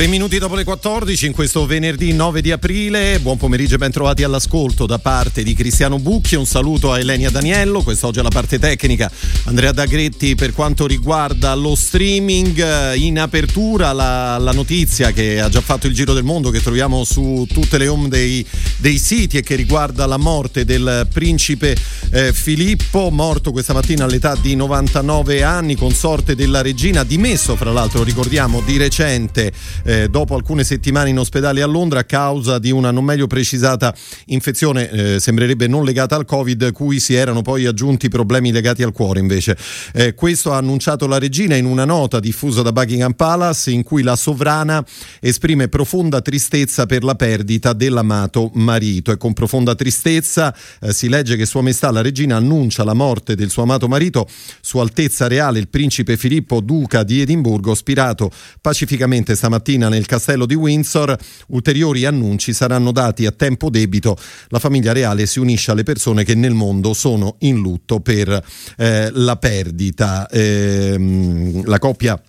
Tre minuti dopo le 14 in questo venerdì 9 di aprile, buon pomeriggio e ben trovati all'ascolto da parte di Cristiano Bucchi, un saluto a Elenia Daniello, quest'oggi alla parte tecnica. Andrea D'Agretti per quanto riguarda lo streaming, in apertura la, la, notizia che ha già fatto il giro del mondo che troviamo su tutte le home dei, dei siti e che riguarda la morte del principe eh, Filippo, morto questa mattina all'età di 99 anni, consorte della regina, dimesso fra l'altro ricordiamo di recente eh, dopo alcune settimane in ospedale a Londra a causa di una non meglio precisata infezione, eh, sembrerebbe non legata al Covid, cui si erano poi aggiunti problemi legati al cuore invece. Eh, questo ha annunciato la regina in una nota diffusa da Buckingham Palace in cui la sovrana esprime profonda tristezza per la perdita dell'amato marito e con profonda tristezza eh, si legge che Sua Maestà la regina annuncia la morte del suo amato marito, Sua Altezza Reale il principe Filippo Duca di Edimburgo, spirato pacificamente stamattina mattina nel castello di Windsor. Ulteriori annunci saranno dati a tempo debito. La famiglia reale si unisce alle persone che nel mondo sono in lutto per eh, la perdita. Eh, la coppia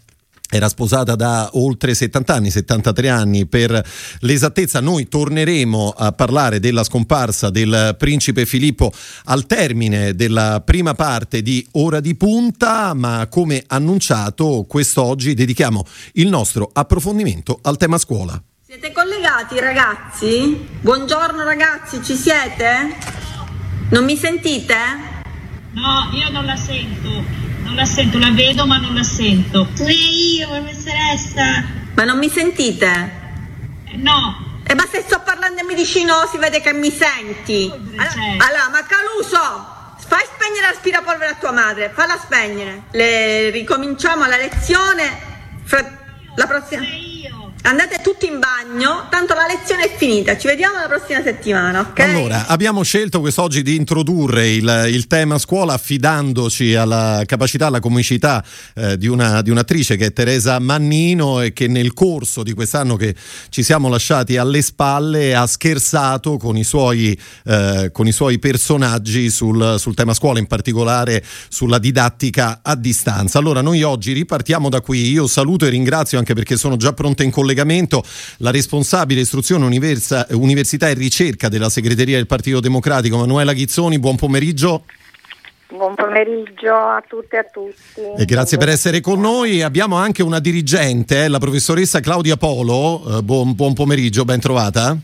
era sposata da oltre 70 anni, 73 anni per l'esattezza. Noi torneremo a parlare della scomparsa del principe Filippo al termine della prima parte di Ora di Punta, ma come annunciato quest'oggi dedichiamo il nostro approfondimento al tema scuola. Siete collegati ragazzi? Buongiorno ragazzi, ci siete? Non mi sentite? No, io non la sento. Non la sento, la vedo ma non la sento. Pure io, professoressa. Ma non mi sentite? No. E eh, ma se sto parlando in medicino si vede che mi senti. Allora, allora ma Caluso, fai spegnere l'aspirapolvere a tua madre, falla spegnere. Le ricominciamo la lezione fra la prossima. Andate tutti in bagno, tanto la lezione è finita. Ci vediamo la prossima settimana, ok? Allora, abbiamo scelto quest'oggi di introdurre il, il tema scuola affidandoci alla capacità, alla comicità eh, di, una, di, un'attrice che è Teresa Mannino e che nel corso di quest'anno che ci siamo lasciati alle spalle ha scherzato con i suoi, eh, con i suoi personaggi sul, sul tema scuola, in particolare sulla didattica a distanza. Allora, noi oggi ripartiamo da qui. Io saluto e ringrazio anche perché sono già pronte in collegamento collegamento la responsabile istruzione università, università e ricerca della segreteria del Partito Democratico, Manuela Ghizzoni. Buon pomeriggio. Buon pomeriggio a tutte e a tutti. E grazie per essere con noi. Abbiamo anche una dirigente, eh, la professoressa Claudia Polo. Eh, buon, buon pomeriggio, ben trovata.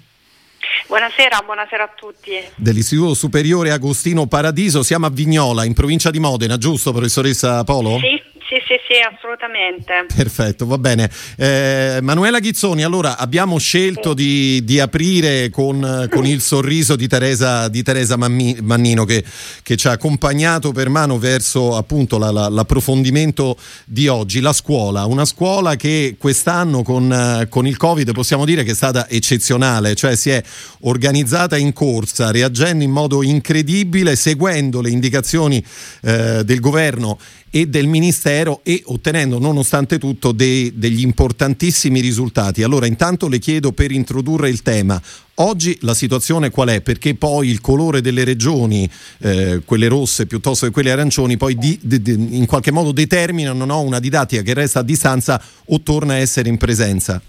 Buonasera, buonasera a tutti. Dell'Istituto Superiore Agostino Paradiso, siamo a Vignola, in provincia di Modena, giusto professoressa Polo? Sì, sì, sì, assolutamente. Perfetto, va bene. Eh, Manuela Ghizzoni, allora abbiamo scelto sì. di, di, aprire con, con, il sorriso di Teresa, di Teresa Mannino che, che, ci ha accompagnato per mano verso appunto la, la, l'approfondimento di oggi, la scuola, una scuola che quest'anno con, con il Covid possiamo dire che è stata eccezionale, cioè si è organizzata in corsa, reagendo in modo incredibile, seguendo le indicazioni eh, del governo e del Ministero e ottenendo nonostante tutto dei, degli importantissimi risultati. Allora intanto le chiedo per introdurre il tema, Oggi la situazione qual è? Perché poi il colore delle regioni, eh, quelle rosse piuttosto che quelle arancioni, poi di, di, di, in qualche modo determinano no, una didattica che resta a distanza o torna a essere in presenza?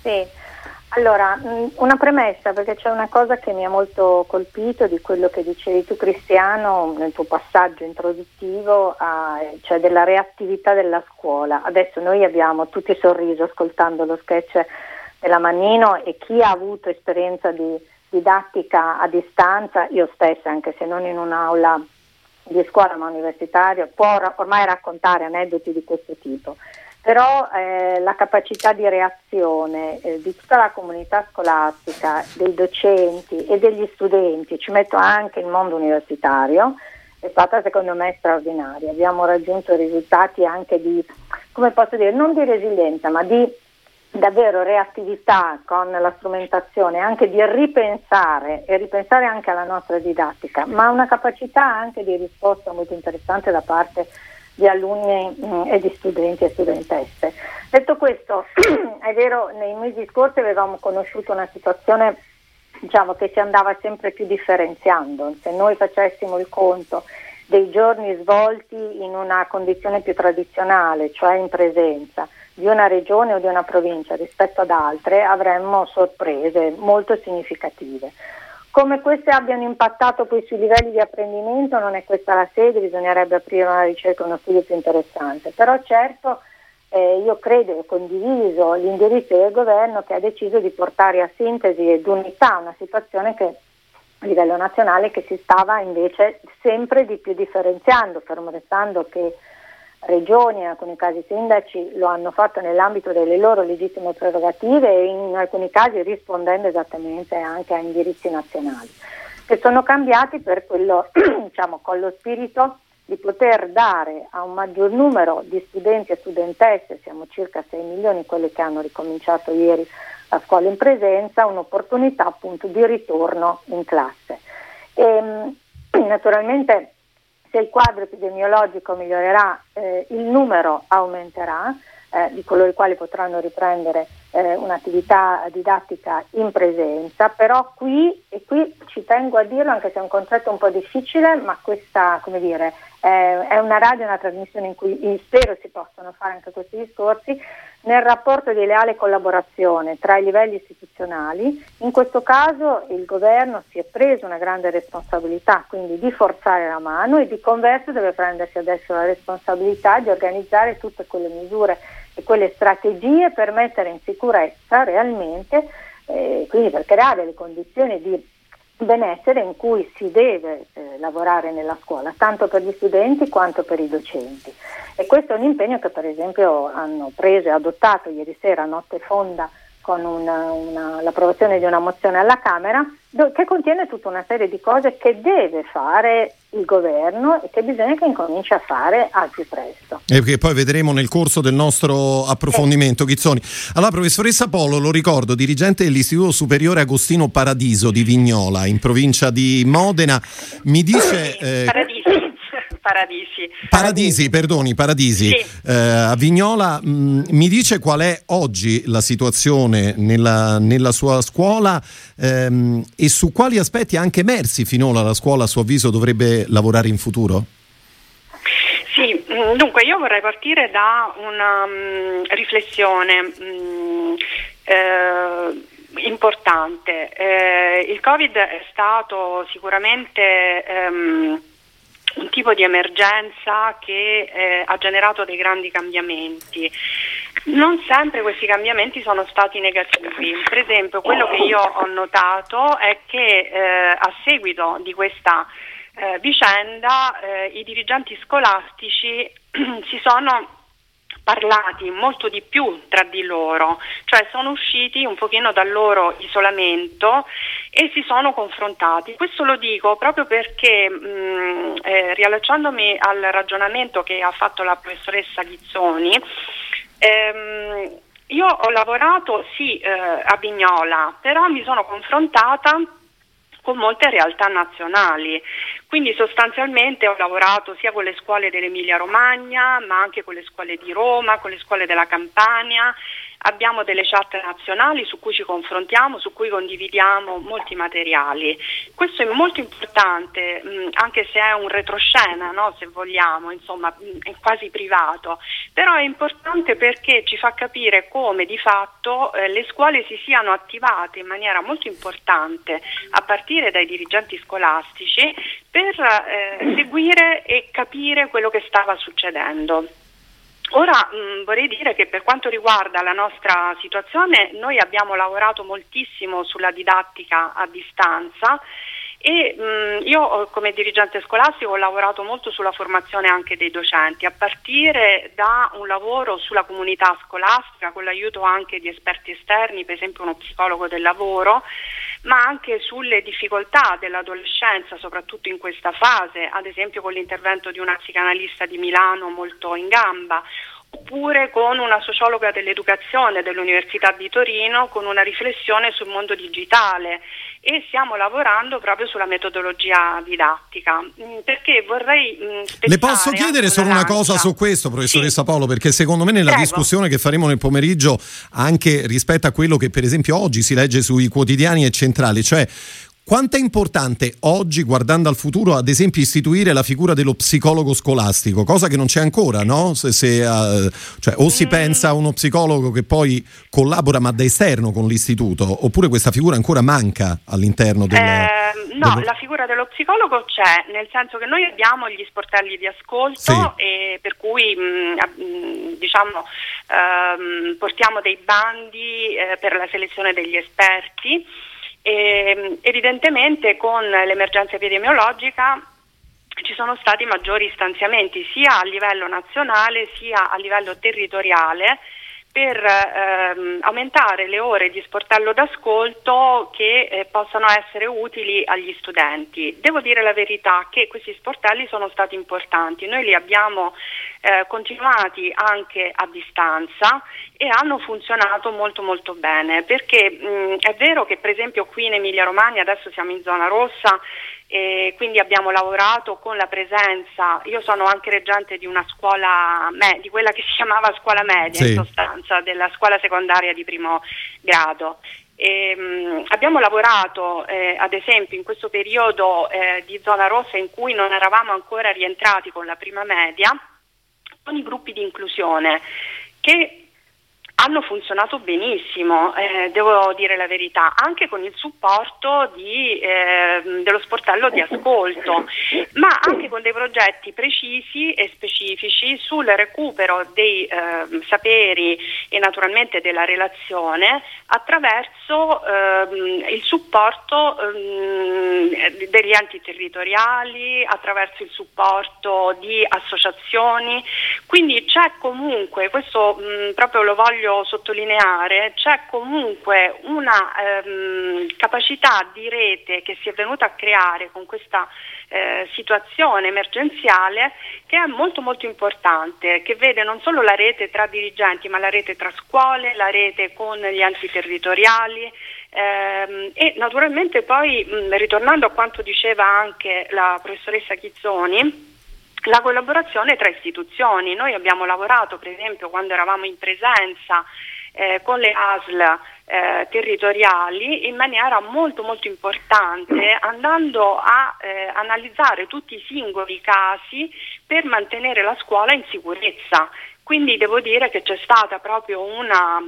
Sì. Allora, mm, una premessa perché c'è una cosa che mi ha molto colpito di quello che dicevi tu Cristiano nel tuo passaggio introduttivo, cioè della reattività della scuola. Adesso noi abbiamo tutti sorriso ascoltando lo sketch della Mannino e chi ha avuto esperienza di didattica a distanza, io stessa anche se non in un'aula di scuola ma universitaria, può ormai raccontare aneddoti di questo tipo però eh, la capacità di reazione eh, di tutta la comunità scolastica, dei docenti e degli studenti, ci metto anche il mondo universitario, è stata secondo me straordinaria. Abbiamo raggiunto risultati anche di, come posso dire, non di resilienza, ma di davvero reattività con la strumentazione, anche di ripensare e ripensare anche alla nostra didattica, ma una capacità anche di risposta molto interessante da parte di alunni mh, mm, e di studenti e studentesse. Detto questo, è vero, nei mesi scorsi avevamo conosciuto una situazione diciamo, che si andava sempre più differenziando. Se noi facessimo il conto dei giorni svolti in una condizione più tradizionale, cioè in presenza di una regione o di una provincia rispetto ad altre, avremmo sorprese molto significative. Come queste abbiano impattato poi sui livelli di apprendimento non è questa la sede, bisognerebbe aprire una ricerca, uno studio più interessante, però certo eh, io credo e condiviso l'indirizzo del governo che ha deciso di portare a sintesi ed unità una situazione che a livello nazionale che si stava invece sempre di più differenziando, fermo restando che regioni, in alcuni casi sindaci, lo hanno fatto nell'ambito delle loro legittime prerogative e in alcuni casi rispondendo esattamente anche a indirizzi nazionali, che sono cambiati per quello, diciamo, con lo spirito di poter dare a un maggior numero di studenti e studentesse, siamo circa 6 milioni quelli che hanno ricominciato ieri la scuola in presenza, un'opportunità appunto di ritorno in classe. E, ehm, naturalmente se il quadro epidemiologico migliorerà, eh, il numero aumenterà eh, di coloro i quali potranno riprendere eh, un'attività didattica in presenza, però qui, e qui ci tengo a dirlo anche se è un concetto un po' difficile, ma questa come dire, è una radio, una trasmissione in cui spero si possano fare anche questi discorsi, nel rapporto di leale collaborazione tra i livelli istituzionali, in questo caso il governo si è preso una grande responsabilità, quindi di forzare la mano e di converso deve prendersi adesso la responsabilità di organizzare tutte quelle misure e quelle strategie per mettere in sicurezza realmente, eh, quindi per creare le condizioni di benessere in cui si deve eh, lavorare nella scuola, tanto per gli studenti quanto per i docenti. E questo è un impegno che per esempio hanno preso e adottato ieri sera notte fonda con una, una, l'approvazione di una mozione alla Camera do, che contiene tutta una serie di cose che deve fare il governo e che bisogna che incominci a fare al più presto. E che poi vedremo nel corso del nostro approfondimento, eh. Ghizzoni. Allora, professoressa Polo, lo ricordo, dirigente dell'Istituto Superiore Agostino Paradiso di Vignola, in provincia di Modena, mi dice... Eh, Paradiso. Paradisi. Paradisi, perdoni, Paradisi. Sì. Eh, a Vignola mh, mm, mi dice qual è oggi la situazione nella, nella sua scuola ehm, e su quali aspetti anche emersi finora la scuola a suo avviso dovrebbe lavorare in futuro? Sì, mm, dunque io vorrei partire da una um, riflessione um, eh, importante. Eh, il Covid è stato sicuramente um, un tipo di emergenza che eh, ha generato dei grandi cambiamenti. Non sempre questi cambiamenti sono stati negativi. Per esempio, quello che io ho notato è che eh, a seguito di questa eh, vicenda eh, i dirigenti scolastici si sono parlati molto di più tra di loro, cioè sono usciti un pochino dal loro isolamento e si sono confrontati. Questo lo dico proprio perché mh, eh, riallacciandomi al ragionamento che ha fatto la professoressa Ghizzoni, ehm, io ho lavorato sì eh, a Vignola, però mi sono confrontata con molte realtà nazionali. Quindi sostanzialmente ho lavorato sia con le scuole dell'Emilia Romagna, ma anche con le scuole di Roma, con le scuole della Campania Abbiamo delle chat nazionali su cui ci confrontiamo, su cui condividiamo molti materiali. Questo è molto importante, mh, anche se è un retroscena, no? se vogliamo, insomma, mh, è quasi privato, però è importante perché ci fa capire come di fatto eh, le scuole si siano attivate in maniera molto importante a partire dai dirigenti scolastici per eh, seguire e capire quello che stava succedendo. Ora mh, mm, vorrei dire che per quanto riguarda la nostra situazione, noi abbiamo lavorato moltissimo sulla didattica a distanza e mh, mm, io come dirigente scolastico ho lavorato molto sulla formazione anche dei docenti, a partire da un lavoro sulla comunità scolastica con l'aiuto anche di esperti esterni, per esempio uno psicologo del lavoro, ma anche sulle difficoltà dell'adolescenza, soprattutto in questa fase, ad esempio con l'intervento di una psicanalista di Milano molto in gamba, oppure con una sociologa dell'educazione dell'Università di Torino con una riflessione sul mondo digitale e stiamo lavorando proprio sulla metodologia didattica mm, perché vorrei mm, Le posso chiedere solo una cosa su questo professoressa sì. Paolo perché secondo me nella Prego. discussione che faremo nel pomeriggio anche rispetto a quello che per esempio oggi si legge sui quotidiani è centrale cioè quanto è importante oggi, guardando al futuro, ad esempio, istituire la figura dello psicologo scolastico, cosa che non c'è ancora, no? Se, se, uh, cioè, o si mm. pensa a uno psicologo che poi collabora ma da esterno con l'istituto, oppure questa figura ancora manca all'interno del... Eh, no, dello... la figura dello psicologo c'è, nel senso che noi abbiamo gli sportelli di ascolto sì. e per cui mh, mm, diciamo, ehm, portiamo dei bandi eh, per la selezione degli esperti. E, ehm, evidentemente con l'emergenza epidemiologica ci sono stati maggiori stanziamenti sia a livello nazionale sia a livello territoriale per ehm, aumentare le ore di sportello d'ascolto che eh, possano essere utili agli studenti. Devo dire la verità che questi sportelli sono stati importanti, noi li abbiamo eh, continuati anche a distanza e hanno funzionato molto molto bene perché mh, è vero che per esempio qui in Emilia Romagna adesso siamo in zona rossa e quindi abbiamo lavorato con la presenza, io sono anche reggente di una scuola, me, di quella che si chiamava scuola media sì. in sostanza, della scuola secondaria di primo grado. E, mh, abbiamo lavorato eh, ad esempio in questo periodo eh, di zona rossa in cui non eravamo ancora rientrati con la prima media con i gruppi di inclusione che hanno funzionato benissimo, eh, devo dire la verità, anche con il supporto di, eh, dello sportello di ascolto, ma anche con dei progetti precisi e specifici sul recupero dei eh, saperi e naturalmente della relazione attraverso ehm, il supporto ehm, degli enti territoriali, attraverso il supporto di associazioni, quindi c'è comunque, questo mh, proprio lo voglio voglio sottolineare, c'è comunque una ehm, capacità di rete che si è venuta a creare con questa eh, situazione emergenziale che è molto molto importante, che vede non solo la rete tra dirigenti ma la rete tra scuole, la rete con gli enti territoriali ehm, e naturalmente poi ritornando a quanto diceva anche la professoressa Chizzoni, la collaborazione tra istituzioni. Noi abbiamo lavorato, per esempio, quando eravamo in presenza eh, con le ASL eh, territoriali in maniera molto molto importante andando a eh, analizzare tutti i singoli casi per mantenere la scuola in sicurezza quindi devo dire che c'è stata proprio una,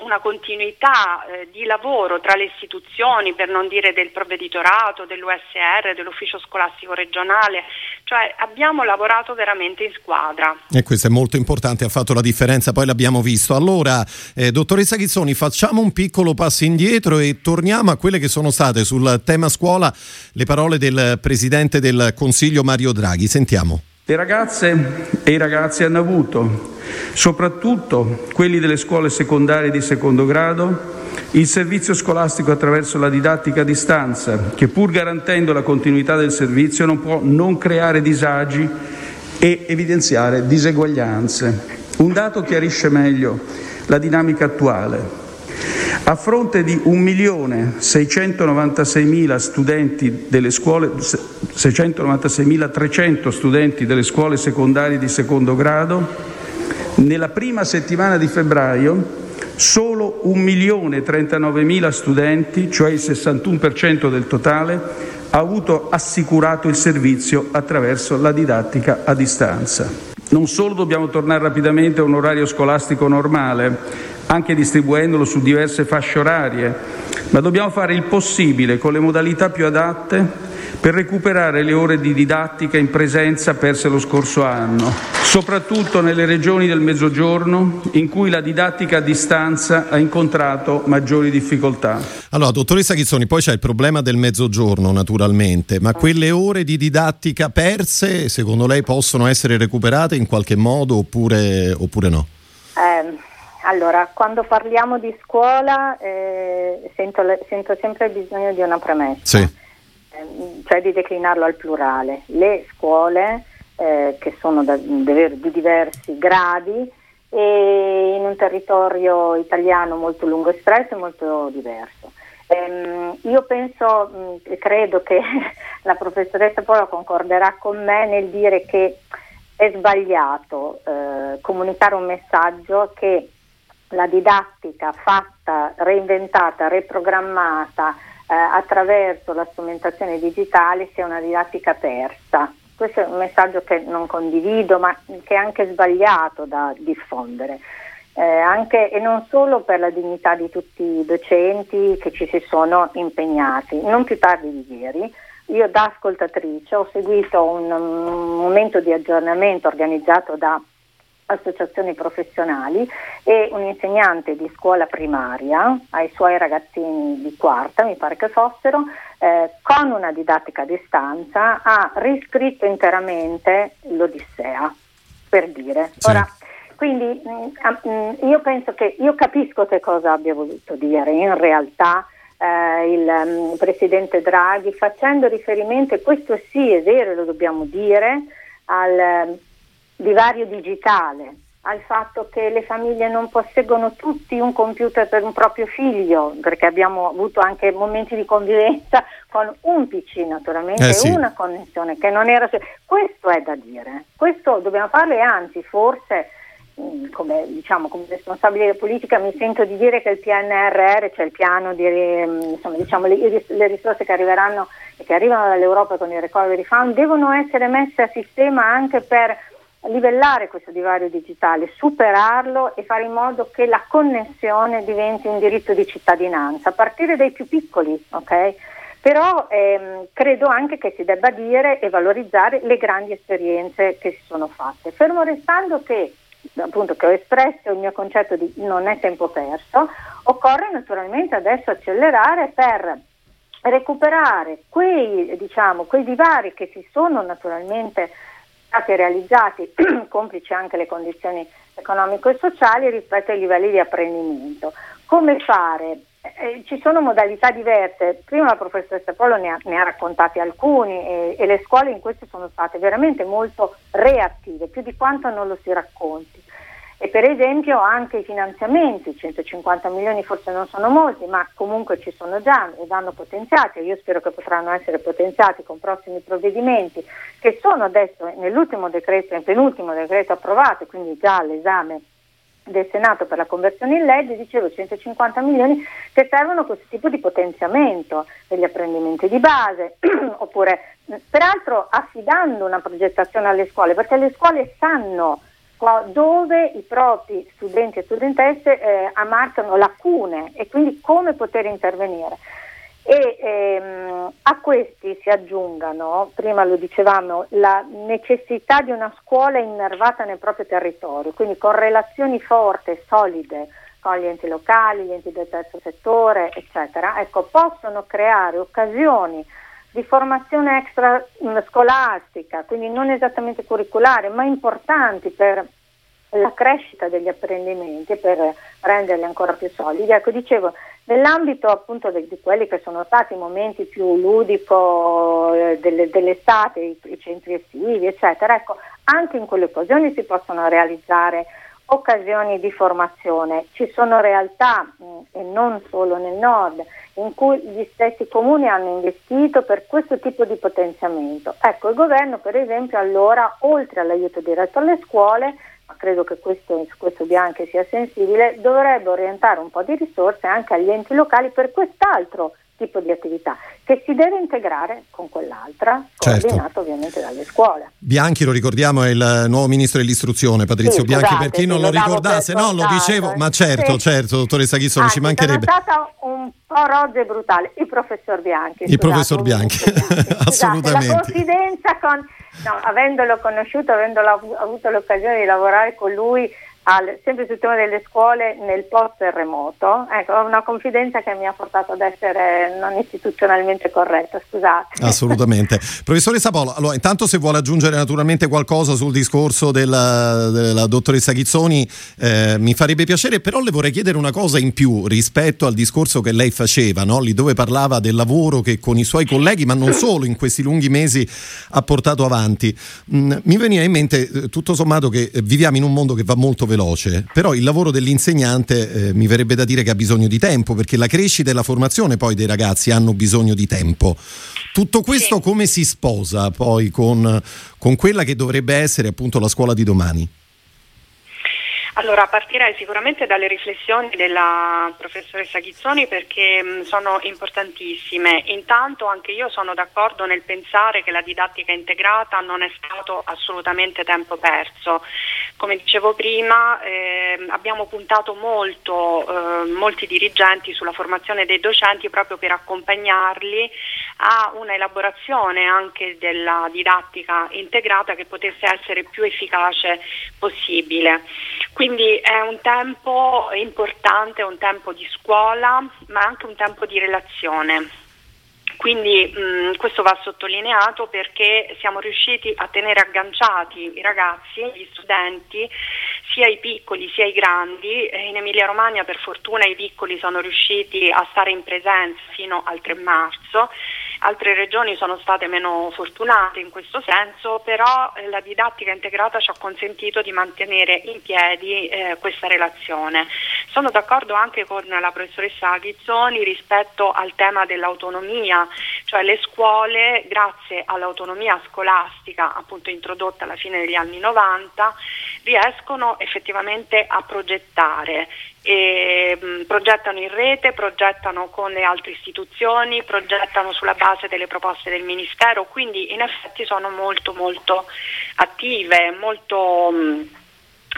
una continuità eh, di lavoro tra le istituzioni, per non dire del provveditorato, dell'USR, dell'ufficio scolastico regionale, cioè abbiamo lavorato veramente in squadra. E questo è molto importante, ha fatto la differenza, poi l'abbiamo visto. Allora, eh, dottoressa Ghizzoni, facciamo un piccolo passo indietro e torniamo a quelle che sono state sul tema scuola le parole del Presidente del Consiglio Mario Draghi. Sentiamo. Le ragazze e i ragazzi hanno avuto, soprattutto quelli delle scuole secondarie di secondo grado, il servizio scolastico attraverso la didattica a distanza, che pur garantendo la continuità del servizio non può non creare disagi e evidenziare diseguaglianze. Un dato chiarisce meglio la dinamica attuale. A fronte di 1.696.000 studenti delle scuole, 696.300 studenti delle scuole secondarie di secondo grado, nella prima settimana di febbraio solo 1.039.000 studenti, cioè il 61% del totale, ha avuto assicurato il servizio attraverso la didattica a distanza. Non solo dobbiamo tornare rapidamente a un orario scolastico normale, anche distribuendolo su diverse fasce orarie, ma dobbiamo fare il possibile con le modalità più adatte per recuperare le ore di didattica in presenza perse lo scorso anno, soprattutto nelle regioni del Mezzogiorno in cui la didattica a distanza ha incontrato maggiori difficoltà. Allora, dottoressa Chizzoni, poi c'è il problema del Mezzogiorno naturalmente, ma quelle ore di didattica perse secondo lei possono essere recuperate in qualche modo oppure, oppure no? Allora, quando parliamo di scuola eh, sento, sento, sempre il bisogno di una premessa, sì. eh, cioè di declinarlo al plurale. Le scuole, eh, che sono da, di diversi gradi, e in un territorio italiano molto lungo e stretto e molto diverso. Ehm, io penso e credo che la professoressa Polo concorderà con me nel dire che è sbagliato eh, comunicare un messaggio che la didattica fatta, reinventata, riprogrammata eh, attraverso la strumentazione digitale sia una didattica persa. Questo è un messaggio che non condivido, ma che è anche sbagliato da diffondere. Eh, anche, e non solo per la dignità di tutti i docenti che ci si sono impegnati. Non più tardi di ieri, io da ascoltatrice ho seguito un, un momento di aggiornamento organizzato da associazioni professionali e un insegnante di scuola primaria ai suoi ragazzini di quarta, mi pare che fossero, eh, con una didattica a distanza ha riscritto interamente l'Odissea, per dire. Sì. Ora, quindi mh, mm, mh, mm, io penso che io capisco che cosa abbia voluto dire in realtà eh, il um, presidente Draghi facendo riferimento, e questo sì è vero, lo dobbiamo dire, al divario digitale, al fatto che le famiglie non posseggono tutti un computer per un proprio figlio, perché abbiamo avuto anche momenti di convivenza con un PC naturalmente, eh sì. una connessione che non era... Questo è da dire, questo dobbiamo farlo e anzi forse mm, come, diciamo, come responsabile politica mi sento di dire che il PNRR, cioè il piano di mm, insomma, diciamo, le, le risorse che arriveranno e che arrivano dall'Europa con il recovery fund devono essere messe a sistema anche per livellare questo divario digitale, superarlo e fare in modo che la connessione diventi un diritto di cittadinanza, a partire dai più piccoli, ok? Però ehm, credo anche che si debba dire e valorizzare le grandi esperienze che si sono fatte, fermo restando che appunto che ho espresso il mio concetto di non è tempo perso, occorre naturalmente adesso accelerare per recuperare quei, diciamo, quei divari che si sono naturalmente stati realizzati, complici anche le condizioni economiche e sociali, rispetto ai livelli di apprendimento. Come fare? Eh, ci sono modalità diverse, prima la professoressa Polo ne ha, ne ha raccontati alcuni e, e le scuole in questo sono state veramente molto reattive, più di quanto non lo si racconti e per esempio anche i finanziamenti, 150 milioni forse non sono molti, ma comunque ci sono già e vanno potenziati, io spero che potranno essere potenziati con prossimi provvedimenti che sono adesso nell'ultimo decreto, nel penultimo decreto approvato, quindi già all'esame del Senato per la conversione in legge, dicevo 150 milioni che servono a questo tipo di potenziamento degli apprendimenti di base, oppure peraltro affidando una progettazione alle scuole, perché le scuole sanno dove i propri studenti e studentesse eh, ammarcano lacune e quindi come poter intervenire. E ehm, a questi si aggiungano, prima lo dicevamo, la necessità di una scuola innervata nel proprio territorio, quindi con relazioni forti e solide con gli enti locali, gli enti del terzo settore, eccetera, ecco, possono creare occasioni di formazione extra mm, scolastica, quindi non esattamente curriculare, ma importanti per la crescita degli apprendimenti per renderli ancora più solidi. Ecco, dicevo, nell'ambito appunto di, di quelli che sono stati i momenti più ludico eh, delle, dell'estate, i, i, centri estivi, eccetera, ecco, anche in quelle occasioni si possono realizzare occasioni di formazione. Ci sono realtà, e non solo nel nord, in cui gli stessi comuni hanno investito per questo tipo di potenziamento. Ecco, il governo per esempio allora, oltre all'aiuto diretto alle scuole, ma credo che questo, su questo Bianchi sia sensibile, dovrebbe orientare un po' di risorse anche agli enti locali per quest'altro tipo di attività che si deve integrare con quell'altra, certo. coordinato ovviamente dalle scuole. Bianchi, lo ricordiamo, è il nuovo ministro dell'istruzione, Patrizio sì, Bianchi, scusate, per chi non lo ricordasse, no, lo dicevo, ma certo, sì. certo, dottoressa Chissolo, ah, ci mancherebbe. È stata un po' rozza e brutale, il professor Bianchi. Il scusate, professor Bianchi, Bianchi. assolutamente. la confidenza con, no, avendolo conosciuto, avendolo avuto l'occasione di lavorare con lui, al, sempre sul tema delle scuole nel post terremoto, ecco, una confidenza che mi ha portato ad essere non istituzionalmente corretta, scusate. Assolutamente. Professoressa Polo, allora, intanto se vuole aggiungere naturalmente qualcosa sul discorso della, della dottoressa Ghizzoni, eh, mi farebbe piacere, però le vorrei chiedere una cosa in più rispetto al discorso che lei faceva, no? lì dove parlava del lavoro che con i suoi colleghi, ma non solo, in questi lunghi mesi ha portato avanti. Mm, mi veniva in mente, eh, tutto sommato, che viviamo in un mondo che va molto veloce veloce, però il lavoro dell'insegnante eh, mi verrebbe da dire che ha bisogno di tempo, perché la crescita e la formazione poi dei ragazzi hanno bisogno di tempo. Tutto questo sì. come si sposa poi con, con quella che dovrebbe essere appunto la scuola di domani? Allora, partirei sicuramente dalle riflessioni della professoressa Ghizzoni perché mh, sono importantissime. Intanto anche io sono d'accordo nel pensare che la didattica integrata non è stato assolutamente tempo perso. Come dicevo prima, eh, abbiamo puntato molto, eh, molti dirigenti sulla formazione dei docenti proprio per accompagnarli a una elaborazione anche della didattica integrata che potesse essere più efficace possibile. Quindi è un tempo importante, un tempo di scuola, ma anche un tempo di relazione. Quindi mh, questo va sottolineato perché siamo riusciti a tenere agganciati i ragazzi, gli studenti, sia i piccoli sia i grandi. In Emilia Romagna per fortuna i piccoli sono riusciti a stare in presenza fino al 3 marzo Altre regioni sono state meno fortunate in questo senso, però eh, la didattica integrata ci ha consentito di mantenere in piedi eh, questa relazione. Sono d'accordo anche con la professoressa Ghizzoni rispetto al tema dell'autonomia, cioè le scuole, grazie all'autonomia scolastica appunto introdotta alla fine degli anni 90, riescono effettivamente a progettare e, mh, progettano in rete, progettano con le altre istituzioni, progettano sulla base delle proposte del Ministero, quindi in effetti sono molto molto attive, molto mh,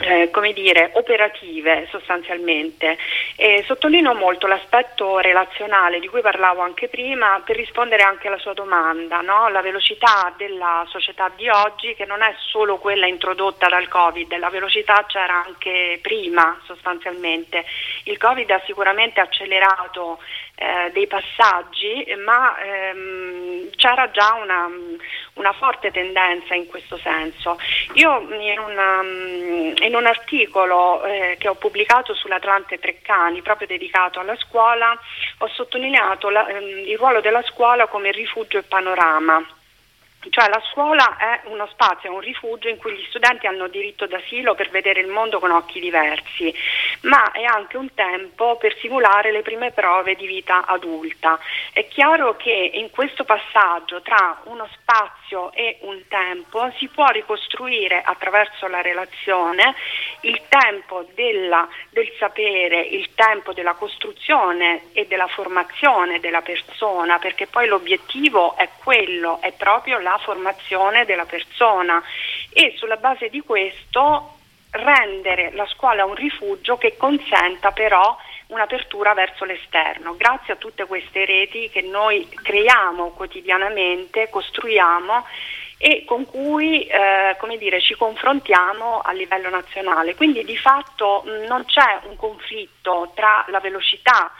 eh, come dire, operative sostanzialmente. E sottolineo molto l'aspetto relazionale di cui parlavo anche prima per rispondere anche alla sua domanda, no? la velocità della società di oggi che non è solo quella introdotta dal Covid, la velocità c'era anche prima sostanzialmente. Il Covid ha sicuramente accelerato eh, dei passaggi, ma ehm, c'era già una, una, forte tendenza in questo senso. Io in, una, in un articolo eh, che ho pubblicato sull'Atlante Treccani, proprio dedicato alla scuola, ho sottolineato la, ehm, il ruolo della scuola come rifugio e panorama cioè la scuola è uno spazio, è un rifugio in cui gli studenti hanno diritto d'asilo per vedere il mondo con occhi diversi, ma è anche un tempo per simulare le prime prove di vita adulta. È chiaro che in questo passaggio tra uno spazio e un tempo si può ricostruire attraverso la relazione il tempo della, del sapere, il tempo della costruzione e della formazione della persona, perché poi l'obiettivo è quello, è proprio la formazione della persona. E sulla base di questo rendere la scuola un rifugio che consenta però un'apertura verso l'esterno. Grazie a tutte queste reti che noi creiamo quotidianamente, costruiamo e con cui eh, dire, ci confrontiamo a livello nazionale. Quindi di fatto non c'è un conflitto tra la velocità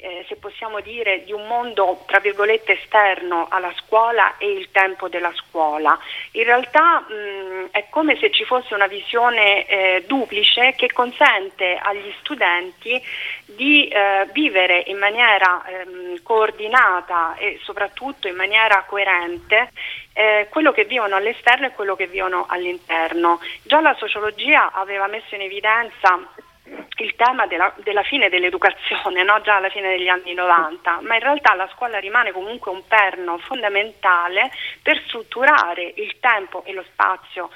eh, se possiamo dire, di un mondo tra virgolette esterno alla scuola e il tempo della scuola. In realtà mh, è come se ci fosse una visione eh, duplice che consente agli studenti di eh, vivere in maniera ehm, coordinata e soprattutto in maniera coerente eh, quello che vivono all'esterno e quello che vivono all'interno. Già la sociologia aveva messo in evidenza il tema della, della fine dell'educazione, no? già alla fine degli anni 90, ma in realtà la scuola rimane comunque un perno fondamentale per strutturare il tempo e lo spazio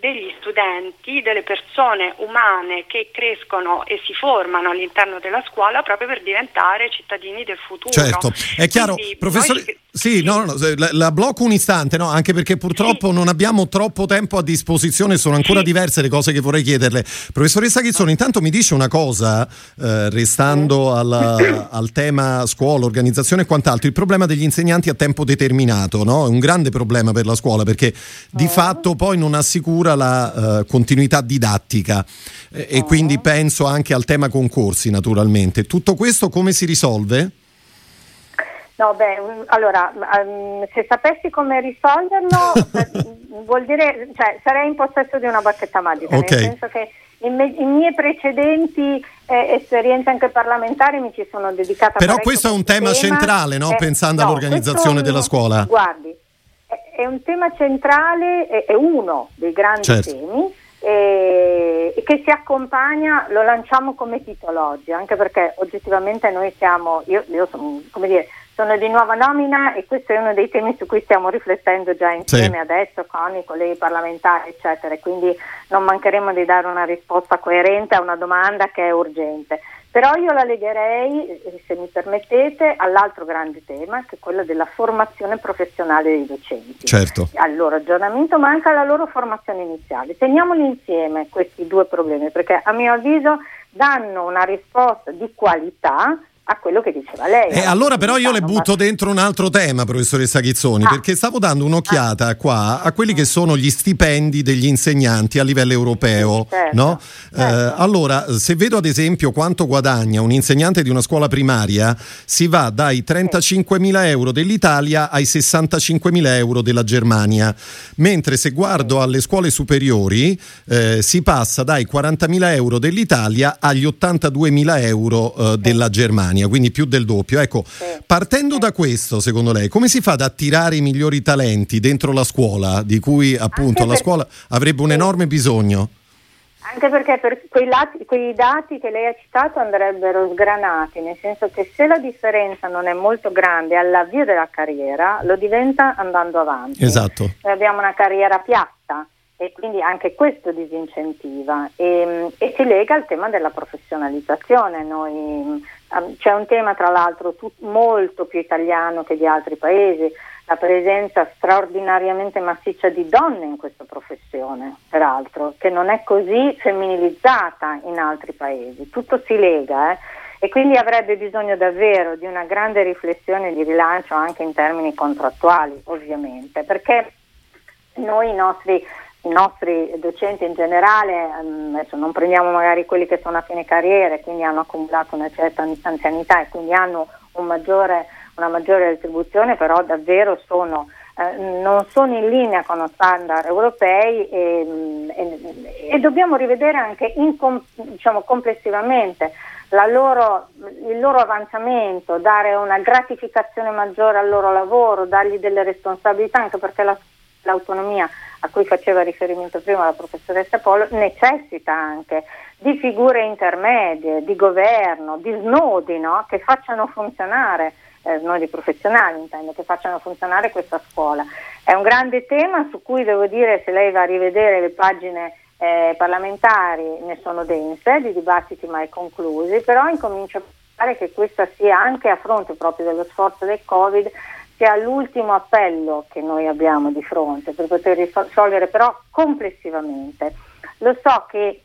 degli studenti, delle persone umane che crescono e si formano all'interno della scuola proprio per diventare cittadini del futuro. Certo, è chiaro, Quindi professore. Noi... Sì, no, no, la, la, blocco un istante, no? anche perché purtroppo sì. non abbiamo troppo tempo a disposizione, sono ancora sì. diverse le cose che vorrei chiederle. Professoressa Ghizzoni, intanto mi dice una cosa, eh, restando alla, al tema scuola, organizzazione e quant'altro, il problema degli insegnanti a tempo determinato, no? è un grande problema per la scuola perché di oh. fatto poi non assicura la uh, continuità didattica oh. e quindi penso anche al tema concorsi naturalmente. Tutto questo come si risolve? No, beh, allora, um, se sapessi come risolverlo, eh, vuol dire, cioè, sarei in possesso di una bacchetta magica, okay. nel senso che in, me, in mie precedenti eh, esperienze anche parlamentari mi ci sono dedicata. Però questo è un tema, tema centrale, no? Eh, pensando no, all'organizzazione della scuola. Guardi, è, un tema centrale, è, è uno dei grandi certo. temi e, e, che si accompagna, lo lanciamo come titolo oggi, anche perché oggettivamente noi siamo, io, io sono, come dire, sono di nuova nomina e questo è uno dei temi su cui stiamo riflettendo già insieme sì. adesso con i colleghi parlamentari, eccetera, quindi non mancheremo di dare una risposta coerente a una domanda che è urgente. Però io la legherei, eh, se mi permettete, all'altro grande tema, che è quello della formazione professionale dei docenti. Certo. Al loro aggiornamento, ma anche alla loro formazione iniziale. Teniamoli insieme questi due problemi, perché a mio avviso danno una risposta di qualità a quello che diceva lei. E eh, allora però io le butto dentro un altro tema, professoressa Ghizzoni, ah. perché stavo dando un'occhiata ah. qua a quelli che sono gli stipendi degli insegnanti a livello europeo. Certo, no? certo. Eh, allora, se vedo ad esempio quanto guadagna un insegnante di una scuola primaria, si va dai 35.000 euro dell'Italia ai 65.000 euro della Germania, mentre se guardo alle scuole superiori eh, si passa dai 40.000 euro dell'Italia agli 82.000 euro eh, della Germania. Germania, quindi più del doppio. Ecco, sì. partendo sì. da questo, secondo lei, come si fa ad attirare i migliori talenti dentro la scuola, di cui appunto Anche la scuola avrebbe un enorme bisogno? Anche perché per quei, lati, quei, dati che lei ha citato andrebbero sgranati, nel senso che se la differenza non è molto grande all'avvio della carriera, lo diventa andando avanti. Esatto. Noi abbiamo una carriera piatta e quindi anche questo disincentiva e, e si lega al tema della professionalizzazione. Noi c'è un tema tra l'altro tut- molto più italiano che di altri paesi, la presenza straordinariamente massiccia di donne in questa professione, peraltro, che non è così femminilizzata in altri paesi. Tutto si lega eh? e quindi avrebbe bisogno davvero di una grande riflessione di rilancio anche in termini contrattuali, ovviamente, perché noi i nostri i nostri docenti in generale, ehm, adesso non prendiamo magari quelli che sono a fine carriera e quindi hanno accumulato una certa anzianità e quindi hanno un maggiore, una maggiore retribuzione, però davvero sono, eh, non sono in linea con lo standard europei e, e, e dobbiamo rivedere anche in, diciamo, complessivamente loro, il loro avanzamento, dare una gratificazione maggiore al loro lavoro, dargli delle responsabilità, anche perché la, l'autonomia a cui faceva riferimento prima la professoressa Polo, necessita anche di figure intermedie, di governo, di snodi no? che facciano funzionare, eh, snodi professionali intendo, che facciano funzionare questa scuola. È un grande tema su cui devo dire, se lei va a rivedere le pagine eh, parlamentari, ne sono dense, di dibattiti mai conclusi, però incomincio a pensare che questa sia anche a fronte proprio dello sforzo del Covid sia l'ultimo appello che noi abbiamo di fronte per poter risolvere però complessivamente. Lo so che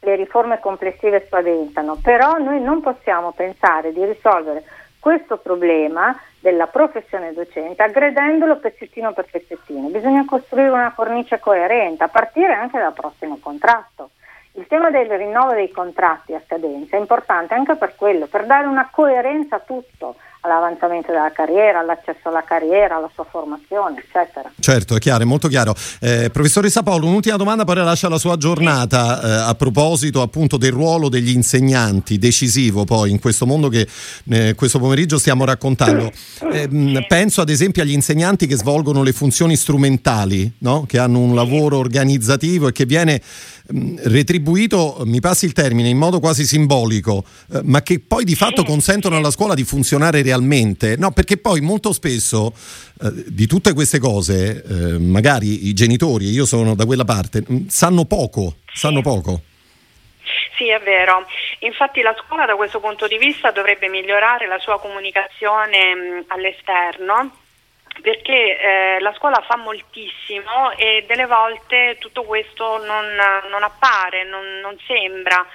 le riforme complessive spaventano, però noi non possiamo pensare di risolvere questo problema della professione docente aggredendolo pezzettino per pezzettino. Bisogna costruire una cornice coerente a partire anche dal prossimo contratto. Il tema del rinnovo dei contratti a scadenza è importante anche per quello, per dare una coerenza a tutto all'avanzamento della carriera, all'accesso alla carriera, alla sua formazione, eccetera. Certo, è chiaro, è molto chiaro. Eh, professoressa Paolo, un'ultima domanda, poi lascia la sua giornata eh, a proposito appunto del ruolo degli insegnanti, decisivo poi in questo mondo che eh, questo pomeriggio stiamo raccontando. Eh, penso ad esempio agli insegnanti che svolgono le funzioni strumentali, no? che hanno un lavoro organizzativo e che viene Mm, retribuito, mi passi il termine, in modo quasi simbolico, eh, ma che poi di fatto consentono alla scuola di funzionare realmente. No, perché poi molto spesso eh, di tutte queste cose, eh, magari i genitori, io sono da quella parte, mm, sanno poco, sanno poco. Sì, è vero. Infatti la scuola da questo punto di vista dovrebbe migliorare la sua comunicazione mh, mm, all'esterno perché eh, la scuola fa moltissimo e delle volte tutto questo non, non appare, non, non sembra.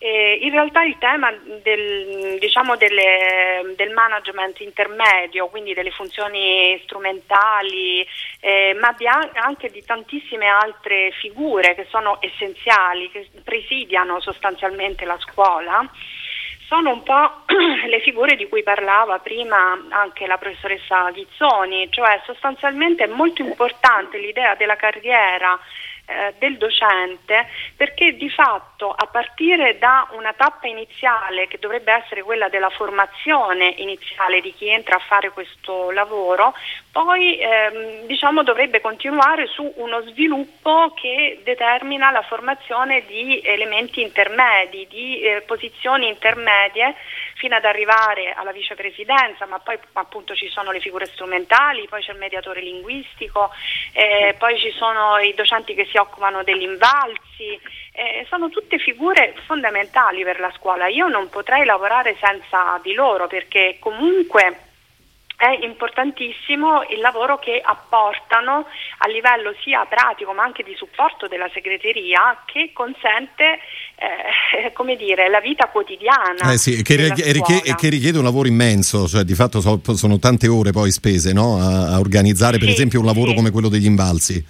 Eh, in realtà il tema del, diciamo delle, del, management intermedio, quindi delle funzioni strumentali, eh, ma anche di tantissime altre figure che sono essenziali, che presidiano sostanzialmente la scuola, sono un po' le figure di cui parlava prima anche la professoressa Ghizzoni, cioè sostanzialmente è molto importante l'idea della carriera eh, del docente perché di fatto a partire da una tappa iniziale che dovrebbe essere quella della formazione iniziale di chi entra a fare questo lavoro, poi ehm, diciamo dovrebbe continuare su uno sviluppo che determina la formazione di elementi intermedi, di eh, posizioni intermedie fino ad arrivare alla vicepresidenza, ma poi appunto ci sono le figure strumentali, poi c'è il mediatore linguistico, eh, poi ci sono i docenti che si occupano degli invalsi, eh, sono tutte figure fondamentali per la scuola. Io non potrei lavorare senza di loro perché comunque è importantissimo il lavoro che apportano a livello sia pratico ma anche di supporto della segreteria che consente eh, come dire, la vita quotidiana. Eh sì, che, richiede, che, richiede un lavoro immenso, cioè di fatto so, sono tante ore poi spese no? a, a, organizzare per sì, esempio un lavoro sì. come quello degli invalsi.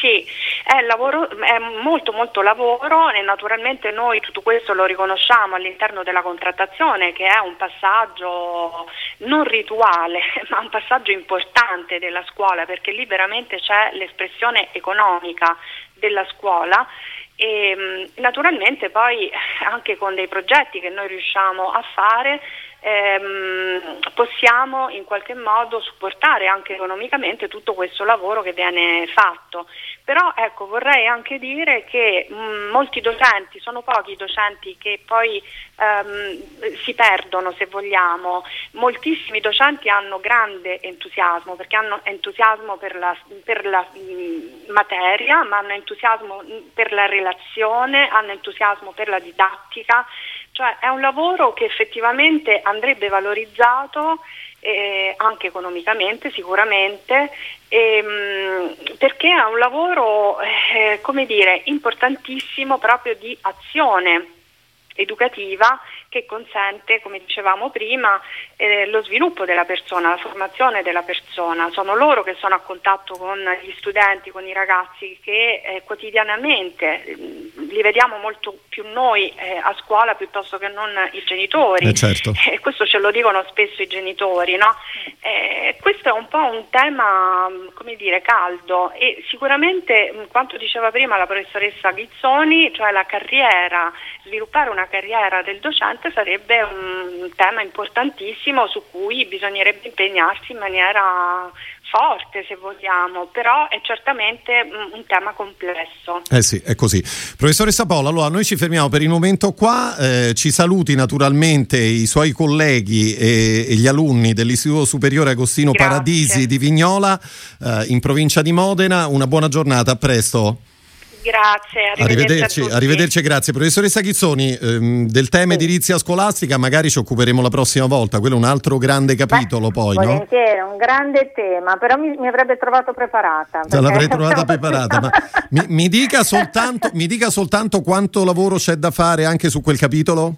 Sì, è, lavoro, è, molto molto lavoro e naturalmente noi tutto questo lo riconosciamo all'interno della contrattazione che è un passaggio non rituale ma un passaggio importante della scuola perché lì veramente c'è l'espressione economica della scuola. E naturalmente poi anche con dei progetti che noi riusciamo a fare ehm, possiamo in qualche modo supportare anche economicamente tutto questo lavoro che viene fatto. Però ecco, vorrei anche dire che mh, molti docenti, sono pochi i docenti che poi ehm, si perdono se vogliamo, moltissimi docenti hanno grande entusiasmo perché hanno entusiasmo per la, per la mh, materia, ma hanno entusiasmo per la relazione, hanno entusiasmo per la didattica. Cioè è un lavoro che effettivamente andrebbe valorizzato eh, anche economicamente sicuramente, ehm, perché è un lavoro eh, come dire, importantissimo proprio di azione educativa che consente, come dicevamo prima, eh, lo sviluppo della persona, la formazione della persona. Sono loro che sono a contatto con gli studenti, con i ragazzi che eh, quotidianamente mm, li vediamo molto più noi eh, a scuola piuttosto che non i genitori. Eh, certo. E questo ce lo dicono spesso i genitori. No? Eh, questo è un po' un tema mm, come dire, caldo e sicuramente mm, quanto diceva prima la professoressa Ghizzoni, cioè la carriera, sviluppare una carriera del docente sarebbe un tema importantissimo su cui bisognerebbe impegnarsi in maniera forte se vogliamo, però è certamente un tema complesso. Eh sì, è così. Professoressa Paola, allora noi ci fermiamo per il momento qua, eh, ci saluti naturalmente i suoi colleghi e, e gli alunni dell'Istituto Superiore Agostino Grazie. Paradisi di Vignola eh, in provincia di Modena, una buona giornata, a presto. Grazie, arrivederci. Arrivederci, arrivederci grazie. Professoressa Ghizzoni, ehm, del tema sì. edilizia scolastica magari ci occuperemo la prossima volta, quello è un altro grande capitolo Beh, poi, volentieri, no? un grande tema, però mi, mi avrebbe trovato preparata. L'avrei trovata preparata, ma mi, mi, dica soltanto, mi dica soltanto quanto lavoro c'è da fare anche su quel capitolo?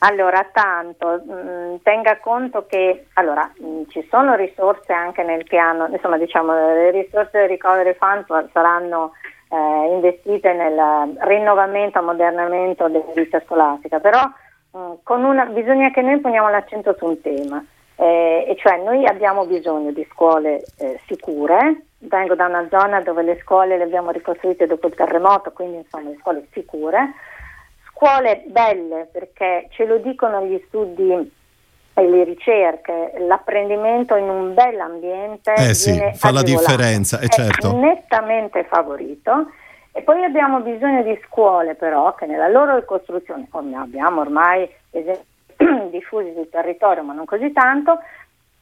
Allora, tanto, mh, mm, tenga conto che allora, mh, mm, ci sono risorse anche nel piano, insomma diciamo le risorse del Recovery Fund saranno eh, investite nel rinnovamento, ammodernamento dell'edilizia scolastica, però mm, una, bisogna che noi poniamo l'accento su un tema, eh, e cioè noi abbiamo bisogno di scuole eh, sicure, vengo da una zona dove le scuole le abbiamo ricostruite dopo il terremoto, quindi insomma le scuole sicure, scuole belle perché ce lo dicono gli studi e le ricerche, l'apprendimento in un bel ambiente eh sì, fa la differenza, è, certo. nettamente favorito. E poi abbiamo bisogno di scuole però che nella loro ricostruzione, come abbiamo ormai diffusi sul territorio ma non così tanto,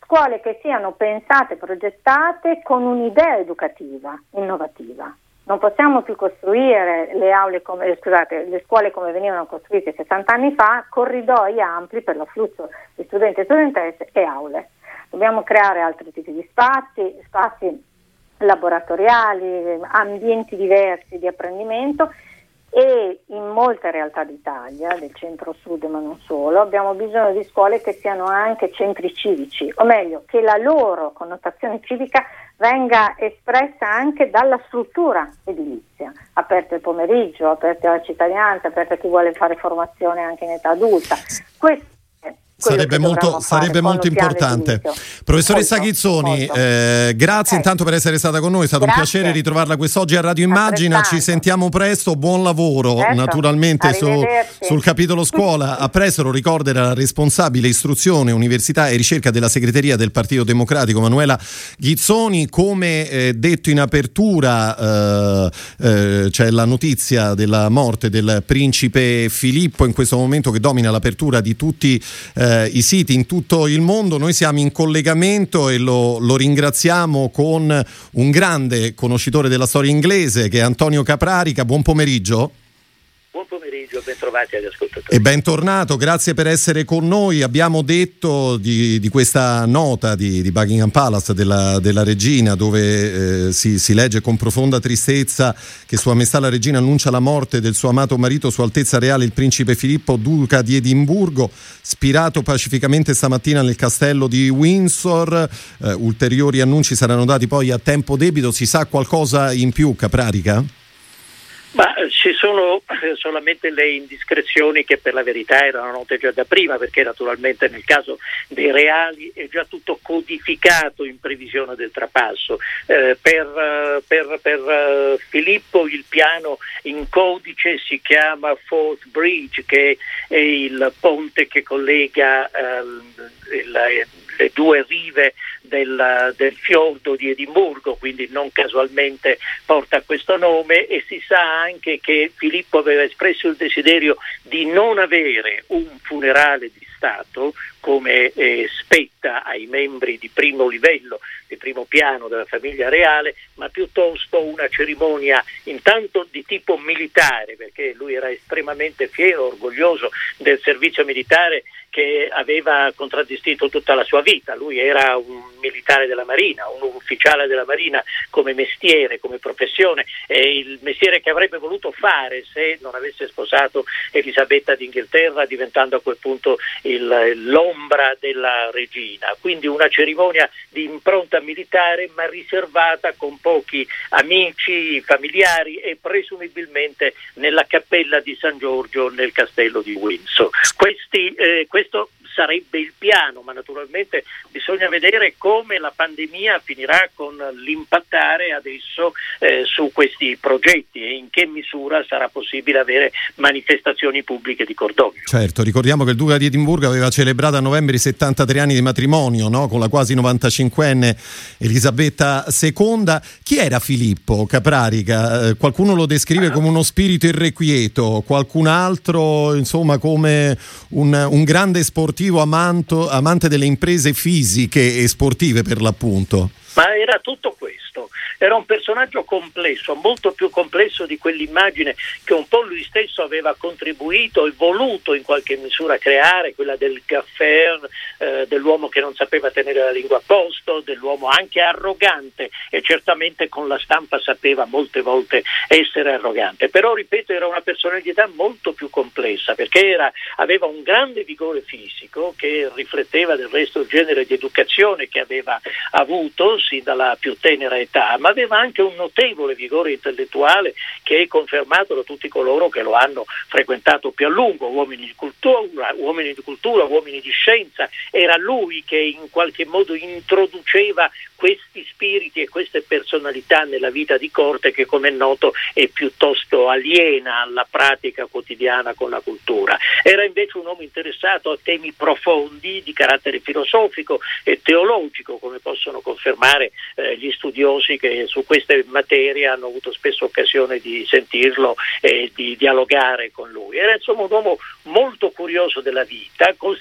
scuole che siano pensate, progettate con un'idea educativa, innovativa. Non possiamo più costruire le, come, scusate, le scuole come venivano costruite 60 anni fa, corridoi ampli per l'afflusso di studenti e studentesse e aule. Dobbiamo creare altri tipi di spazi, spazi laboratoriali, ambienti diversi di apprendimento e in molte realtà d'Italia, del centro-sud ma non solo, abbiamo bisogno di scuole che siano anche centri civici, o meglio, che la loro connotazione civica venga espressa anche dalla struttura edilizia, aperte il pomeriggio, aperte alla cittadinanza, aperte a chi vuole fare formazione anche in età adulta. Queste Sarebbe molto, sarebbe molto importante. Professoressa molto, Ghizzoni, molto. Eh, grazie okay. intanto per essere stata con noi, è stato grazie. un piacere ritrovarla quest'oggi a Radio Immagina, ci sentiamo presto, buon lavoro certo. naturalmente su, sul capitolo scuola. A presto lo ricorda la responsabile istruzione, università e ricerca della segreteria del Partito Democratico Manuela Ghizzoni, come eh, detto in apertura eh, eh, c'è la notizia della morte del principe Filippo in questo momento che domina l'apertura di tutti eh, eh, i siti in tutto il mondo. Noi siamo in collegamento e lo, lo, ringraziamo con un grande conoscitore della storia inglese che è Antonio Caprarica. Buon pomeriggio. Buon pomeriggio, bentrovati agli ascoltatori. E bentornato, grazie per essere con noi. Abbiamo detto di, di questa nota di, di, Buckingham Palace della, della regina dove eh, si, si, legge con profonda tristezza che Sua Maestà la regina annuncia la morte del suo amato marito, Sua Altezza Reale il principe Filippo, duca di Edimburgo, spirato pacificamente stamattina nel castello di Windsor. Eh, ulteriori annunci saranno dati poi a tempo debito. Si sa qualcosa in più, Caprarica? Eh, ci sono eh, solamente le indiscrezioni che per la verità erano note già da prima, perché naturalmente nel caso dei reali è già tutto codificato in previsione del trapasso. Eh, per, eh, per, per, Filippo il piano in codice si chiama Fourth Bridge, che è il ponte che collega eh, il, le due rive del, del, fiordo di Edimburgo, quindi non casualmente porta questo nome e si sa anche che Filippo aveva espresso il desiderio di non avere un funerale di Stato come eh, spetta ai membri di primo livello, di primo piano della famiglia reale, ma piuttosto una cerimonia intanto di tipo militare, perché lui era estremamente fiero, orgoglioso del servizio militare che aveva contraddistinto tutta la sua vita. Lui era un militare della Marina, un ufficiale della Marina come mestiere, come professione, e il mestiere che avrebbe voluto fare se non avesse sposato Elisabetta d'Inghilterra, diventando a quel punto il, l'ombra della regina. Quindi una cerimonia di impronta militare, ma riservata con pochi amici, familiari e presumibilmente nella cappella di San Giorgio nel castello di Windsor. Questi, eh, questo sarebbe il piano, ma naturalmente bisogna vedere come la pandemia finirà con l'impattare adesso eh, su questi progetti e in che misura sarà possibile avere manifestazioni pubbliche di cordoglio. Certo, ricordiamo che il Duca di Edimburgo aveva celebrato a novembre i 73 anni di matrimonio no? con la quasi 95enne Elisabetta II. Chi era Filippo Caprarica? Eh, qualcuno lo descrive come uno spirito irrequieto, qualcun altro insomma come un, un grande sportivo sportivo amanto, amante delle imprese fisiche e sportive per l'appunto. Ma era tutto questo era un personaggio complesso, molto più complesso di quell'immagine che un po' lui stesso aveva contribuito e voluto in qualche misura creare, quella del gaffer, eh, dell'uomo che non sapeva tenere la lingua a posto, dell'uomo anche arrogante e certamente con la stampa sapeva molte volte essere arrogante. Però, ripeto, era una personalità molto più complessa perché era, aveva un grande vigore fisico che rifletteva del resto il genere di educazione che aveva avuto sin dalla più tenera età, ma aveva anche un notevole vigore intellettuale che è confermato da tutti coloro che lo hanno frequentato più a lungo, uomini di cultura, uomini di, cultura, uomini di scienza. Era lui che in qualche modo introduceva questi spiriti e queste personalità nella vita di corte che come è noto è piuttosto aliena alla pratica quotidiana con la cultura. Era invece un uomo interessato a temi profondi di carattere filosofico e teologico, come possono confermare eh, gli studiosi che su queste materie hanno avuto spesso occasione di sentirlo e di dialogare con lui. Era insomma un uomo molto curioso della vita, con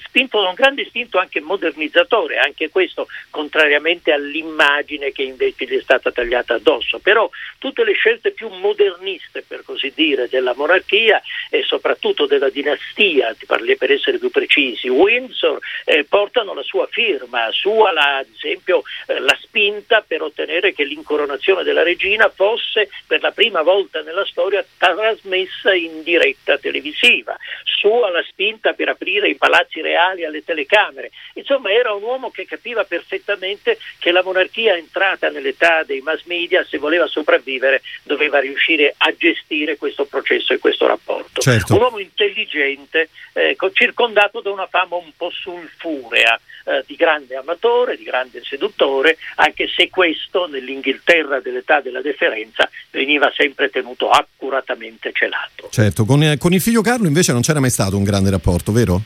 un grande istinto anche modernizzatore, anche questo contrariamente all'immagine immagine che invece gli è stata tagliata addosso. Però tutte le scelte più moderniste, per così dire, della monarchia e soprattutto della dinastia, per essere più precisi, Windsor, eh, portano la sua firma, sua la, ad esempio eh, la spinta per ottenere che l'incoronazione della regina fosse per la prima volta nella storia trasmessa in diretta televisiva, sua la spinta per aprire i palazzi reali alle telecamere. Insomma, era un uomo che capiva perfettamente che la monarchia entrata nell'età dei mass media, se voleva sopravvivere, doveva riuscire a gestire questo processo e questo rapporto. Certo. Un uomo intelligente, eh, circondato da una fama un po' sulfurea eh, di grande amatore, di grande seduttore, anche se questo nell'Inghilterra dell'età della deferenza veniva sempre tenuto accuratamente celato. Certo, con, eh, con il figlio Carlo invece non c'era mai stato un grande rapporto, vero?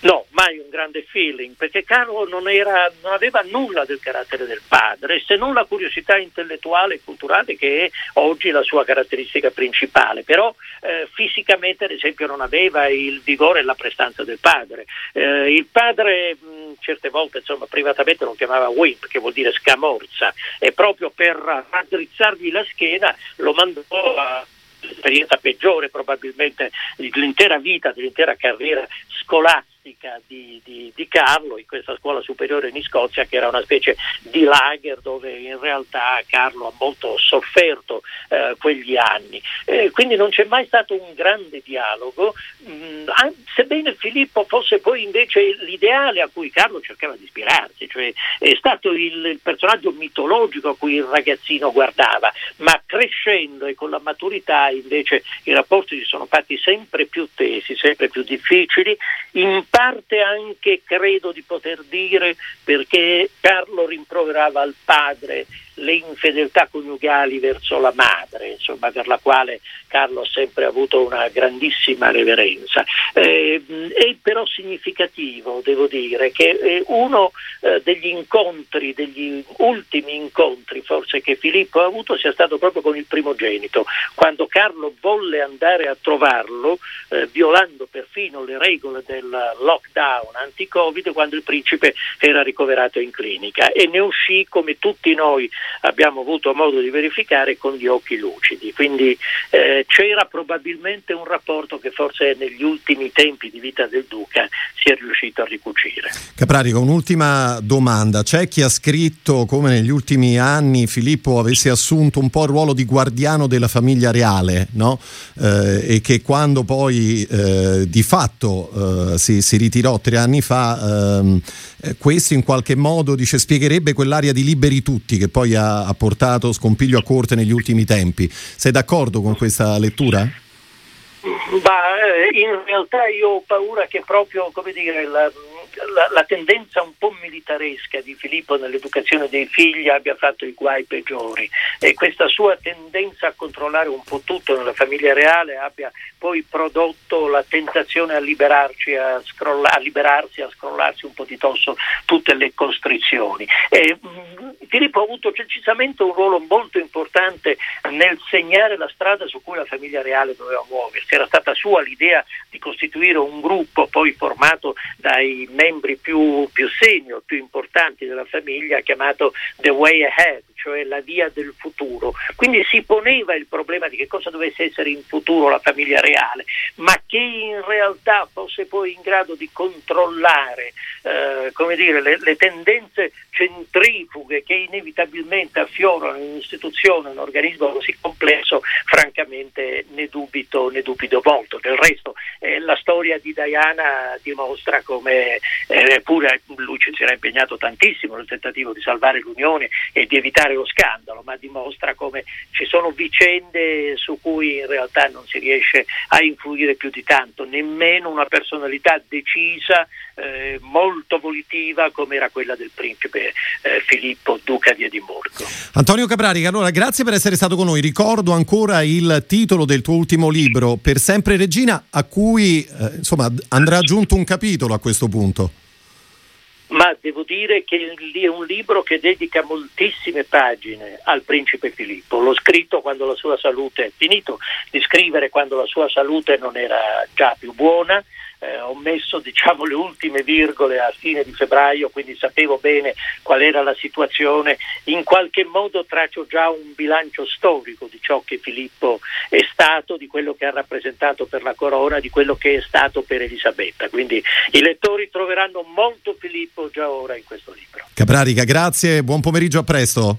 No, mai un grande feeling, perché Carlo non, era, non, aveva nulla del carattere del padre, se non la curiosità intellettuale e culturale che è oggi la sua caratteristica principale, però eh, fisicamente ad esempio non aveva il vigore e la prestanza del padre. Eh, il padre mh, certe volte insomma, privatamente lo chiamava whip, che vuol dire scamorza, e proprio per raddrizzargli la schiena lo mandò a l'esperienza peggiore probabilmente dell'intera vita, dell'intera carriera scolastica pratica di, di, di, Carlo in questa scuola superiore in Scozia che era una specie di lager dove in realtà Carlo ha molto sofferto eh, quegli anni. Eh, quindi non c'è mai stato un grande dialogo, mh, mm, sebbene Filippo fosse poi invece l'ideale a cui Carlo cercava di ispirarsi, cioè è stato il, il personaggio mitologico a cui il ragazzino guardava, ma crescendo e con la maturità invece i rapporti si sono fatti sempre più tesi, sempre più difficili, in parte anche credo di poter dire perché Carlo rimproverava al padre le infedeltà coniugali verso la madre, insomma, per la quale Carlo ha sempre avuto una grandissima reverenza. Eh, è però significativo, devo dire, che eh, uno eh, degli incontri, degli ultimi incontri forse che Filippo ha avuto sia stato proprio con il primogenito, quando Carlo volle andare a trovarlo, eh, violando perfino le regole del lockdown anti-Covid, quando il principe era ricoverato in clinica e ne uscì come tutti noi abbiamo avuto modo di verificare con gli occhi lucidi. Quindi eh, c'era probabilmente un rapporto che forse negli ultimi tempi di vita del Duca si è riuscito a ricucire. Caprarico, un'ultima domanda. C'è chi ha scritto come negli ultimi anni Filippo avesse assunto un po' il ruolo di guardiano della famiglia reale no? eh, e che quando poi eh, di fatto eh, si, si, ritirò tre anni fa, ehm, eh, questo in qualche modo dice, spiegherebbe quell'area di liberi tutti che poi ha, ha portato scompiglio a corte negli ultimi tempi. Sei d'accordo con questa lettura? Ma eh, in realtà io ho paura che proprio dire, la, la, la, tendenza un po' militaresca di Filippo nell'educazione dei figli abbia fatto i guai peggiori e questa sua tendenza a controllare un po' tutto nella famiglia reale abbia poi prodotto la tentazione a liberarci, a, scrolla, a liberarsi, a scrollarsi un po' di tosso tutte le costrizioni. E, mh, mm, Filippo ha avuto precisamente un ruolo molto importante nel segnare la strada su cui la famiglia reale doveva muoversi. Era stata sua l'idea di costituire un gruppo poi formato dai membri più, più senior, più importanti della famiglia, chiamato The Way Ahead, cioè la via del futuro. Quindi si poneva il problema di che cosa dovesse essere in futuro la famiglia reale, ma che in realtà fosse poi in grado di controllare eh, dire, le, le, tendenze centrifughe che inevitabilmente affiorano in un'istituzione, un organismo così complesso, francamente ne dubito, ne dubito molto. Del resto eh, la storia di Diana dimostra come, eh, pure lui ci si era impegnato tantissimo nel tentativo di salvare l'Unione e di evitare lo scandalo, ma dimostra come ci sono vicende su cui in realtà non si riesce a influire più di tanto, nemmeno una personalità decisa, eh, molto volitiva come era quella del principe eh, Filippo, duca di Edimburgo. Antonio Caprarica, allora grazie per essere stato con noi. Ricordo ancora il titolo del tuo ultimo libro, Per sempre regina, a cui eh, insomma andrà aggiunto un capitolo a questo punto ma devo dire che è un libro che dedica moltissime pagine al principe Filippo. L'ho scritto quando la sua salute è finito di scrivere quando la sua salute non era già più buona eh, ho messo diciamo, le ultime virgole a fine di febbraio, quindi sapevo bene qual era la situazione, in qualche modo traccio già un bilancio storico di ciò che Filippo è stato, di quello che ha rappresentato per la corona, di quello che è stato per Elisabetta. Quindi i lettori troveranno molto Filippo già ora in questo libro. Caprarica, grazie, buon pomeriggio, a presto.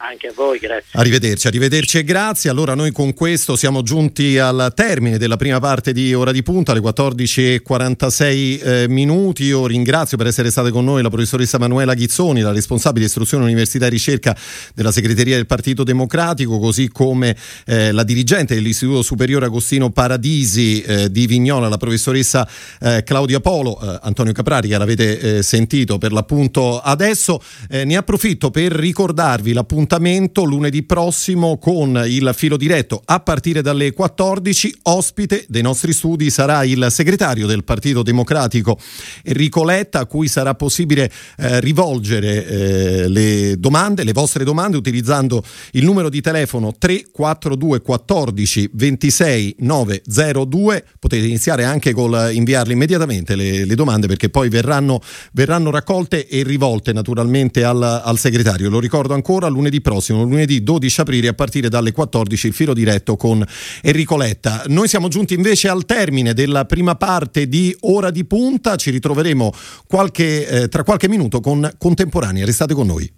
Anche a voi, grazie. Arrivederci, arrivederci e grazie. Allora noi con questo siamo giunti al termine della prima parte di Ora di Punta, alle 14.46 eh, minuti. Io ringrazio per essere state con noi la professoressa Manuela Ghizzoni, la responsabile istruzione università e ricerca della segreteria del Partito Democratico, così come eh, la dirigente dell'Istituto Superiore Agostino Paradisi eh, di Vignola, la professoressa eh, Claudia Polo, eh, Antonio Caprari, che l'avete eh, sentito per l'appunto adesso. ne approfitto per ricordarvi l'appunto appuntamento lunedì prossimo con il filo diretto a partire dalle 14. Ospite dei nostri studi sarà il segretario del Partito Democratico Enrico Letta, a cui sarà possibile eh, rivolgere eh, le domande, le vostre domande, utilizzando il numero di telefono 342 14 26 902. Potete iniziare anche col inviarle immediatamente le, le domande perché poi verranno, verranno, raccolte e rivolte naturalmente al, al segretario. Lo ricordo ancora, lunedì lunedì prossimo, lunedì 12 aprile a partire dalle 14 il filo diretto con Enrico Letta. Noi siamo giunti invece al termine della prima parte di Ora di Punta, ci ritroveremo qualche, eh, tra qualche minuto con Contemporanea, restate con noi.